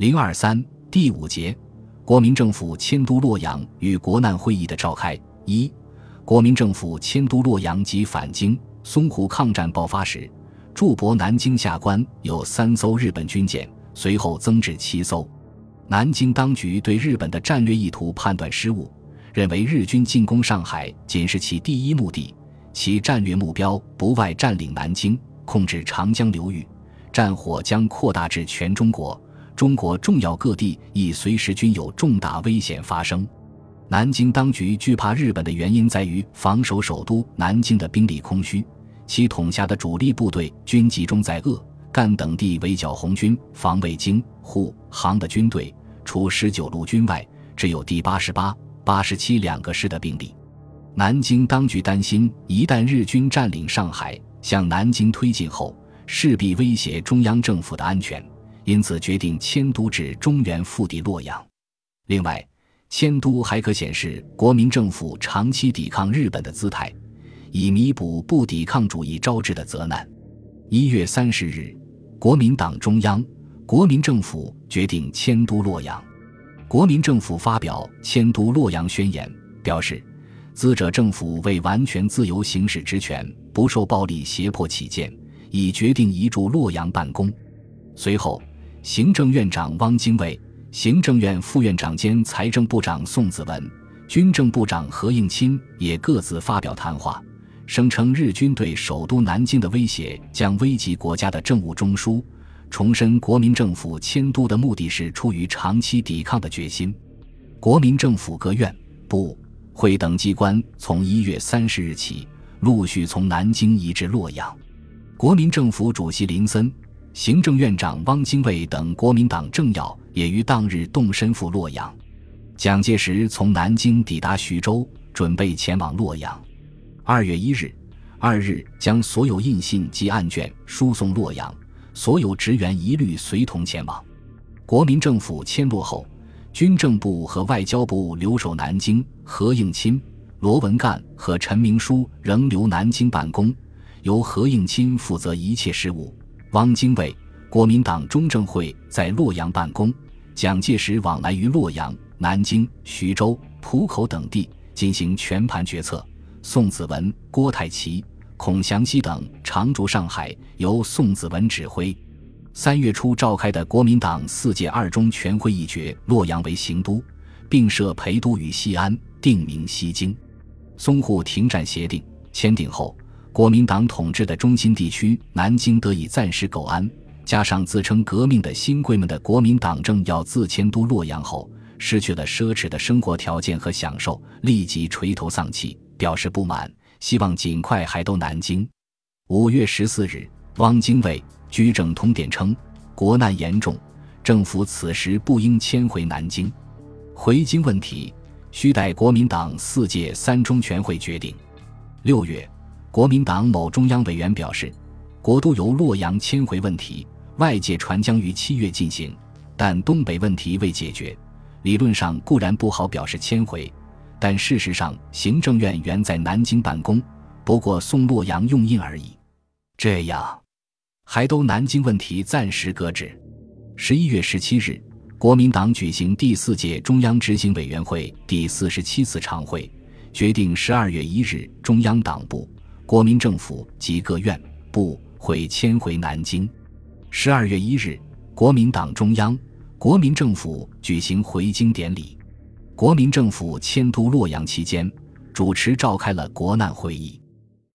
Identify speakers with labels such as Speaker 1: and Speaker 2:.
Speaker 1: 零二三第五节，国民政府迁都洛阳与国难会议的召开。一、国民政府迁都洛阳及返京。淞沪抗战爆发时，驻泊南京下关有三艘日本军舰，随后增至七艘。南京当局对日本的战略意图判断失误，认为日军进攻上海仅是其第一目的，其战略目标不外占领南京、控制长江流域，战火将扩大至全中国。中国重要各地亦随时均有重大危险发生。南京当局惧怕日本的原因在于防守首都南京的兵力空虚，其统辖的主力部队均集中在鄂、赣等地围剿红军，防卫京、沪、杭的军队。除十九路军外，只有第八十八、八十七两个师的兵力。南京当局担心，一旦日军占领上海，向南京推进后，势必威胁中央政府的安全。因此，决定迁都至中原腹地洛阳。另外，迁都还可显示国民政府长期抵抗日本的姿态，以弥补不抵抗主义招致的责难。一月三十日，国民党中央、国民政府决定迁都洛阳。国民政府发表迁都洛阳宣言，表示：资者政府为完全自由行使职权，不受暴力胁迫起见，已决定移驻洛阳办公。随后。行政院长汪精卫、行政院副院长兼财政部长宋子文、军政部长何应钦也各自发表谈话，声称日军对首都南京的威胁将危及国家的政务中枢，重申国民政府迁都的目的是出于长期抵抗的决心。国民政府各院、部、会等机关从一月三十日起陆续从南京移至洛阳。国民政府主席林森。行政院长汪精卫等国民党政要也于当日动身赴洛阳。蒋介石从南京抵达徐州，准备前往洛阳。二月一日、二日将所有印信及案卷输送洛阳，所有职员一律随同前往。国民政府迁落后，军政部和外交部留守南京，何应钦、罗文干和陈明书仍留南京办公，由何应钦负责一切事务。汪精卫、国民党中正会在洛阳办公，蒋介石往来于洛阳、南京、徐州、浦口等地进行全盘决策。宋子文、郭泰祺、孔祥熙等常驻上海，由宋子文指挥。三月初召开的国民党四届二中全会议决洛阳为行都，并设陪都于西安，定名西京。淞沪停战协定签订后。国民党统治的中心地区南京得以暂时苟安，加上自称革命的新贵们的国民党政要自迁都洛阳后，失去了奢侈的生活条件和享受，立即垂头丧气，表示不满，希望尽快还都南京。五月十四日，汪精卫、居正通电称，国难严重，政府此时不应迁回南京。回京问题需待国民党四届三中全会决定。六月。国民党某中央委员表示，国都由洛阳迁回问题，外界传将于七月进行，但东北问题未解决。理论上固然不好表示迁回，但事实上行政院原在南京办公，不过送洛阳用印而已。这样，还都南京问题暂时搁置。十一月十七日，国民党举行第四届中央执行委员会第四十七次常会，决定十二月一日中央党部。国民政府及各院部会迁回南京。十二月一日，国民党中央、国民政府举行回京典礼。国民政府迁都洛阳期间，主持召开了国难会议。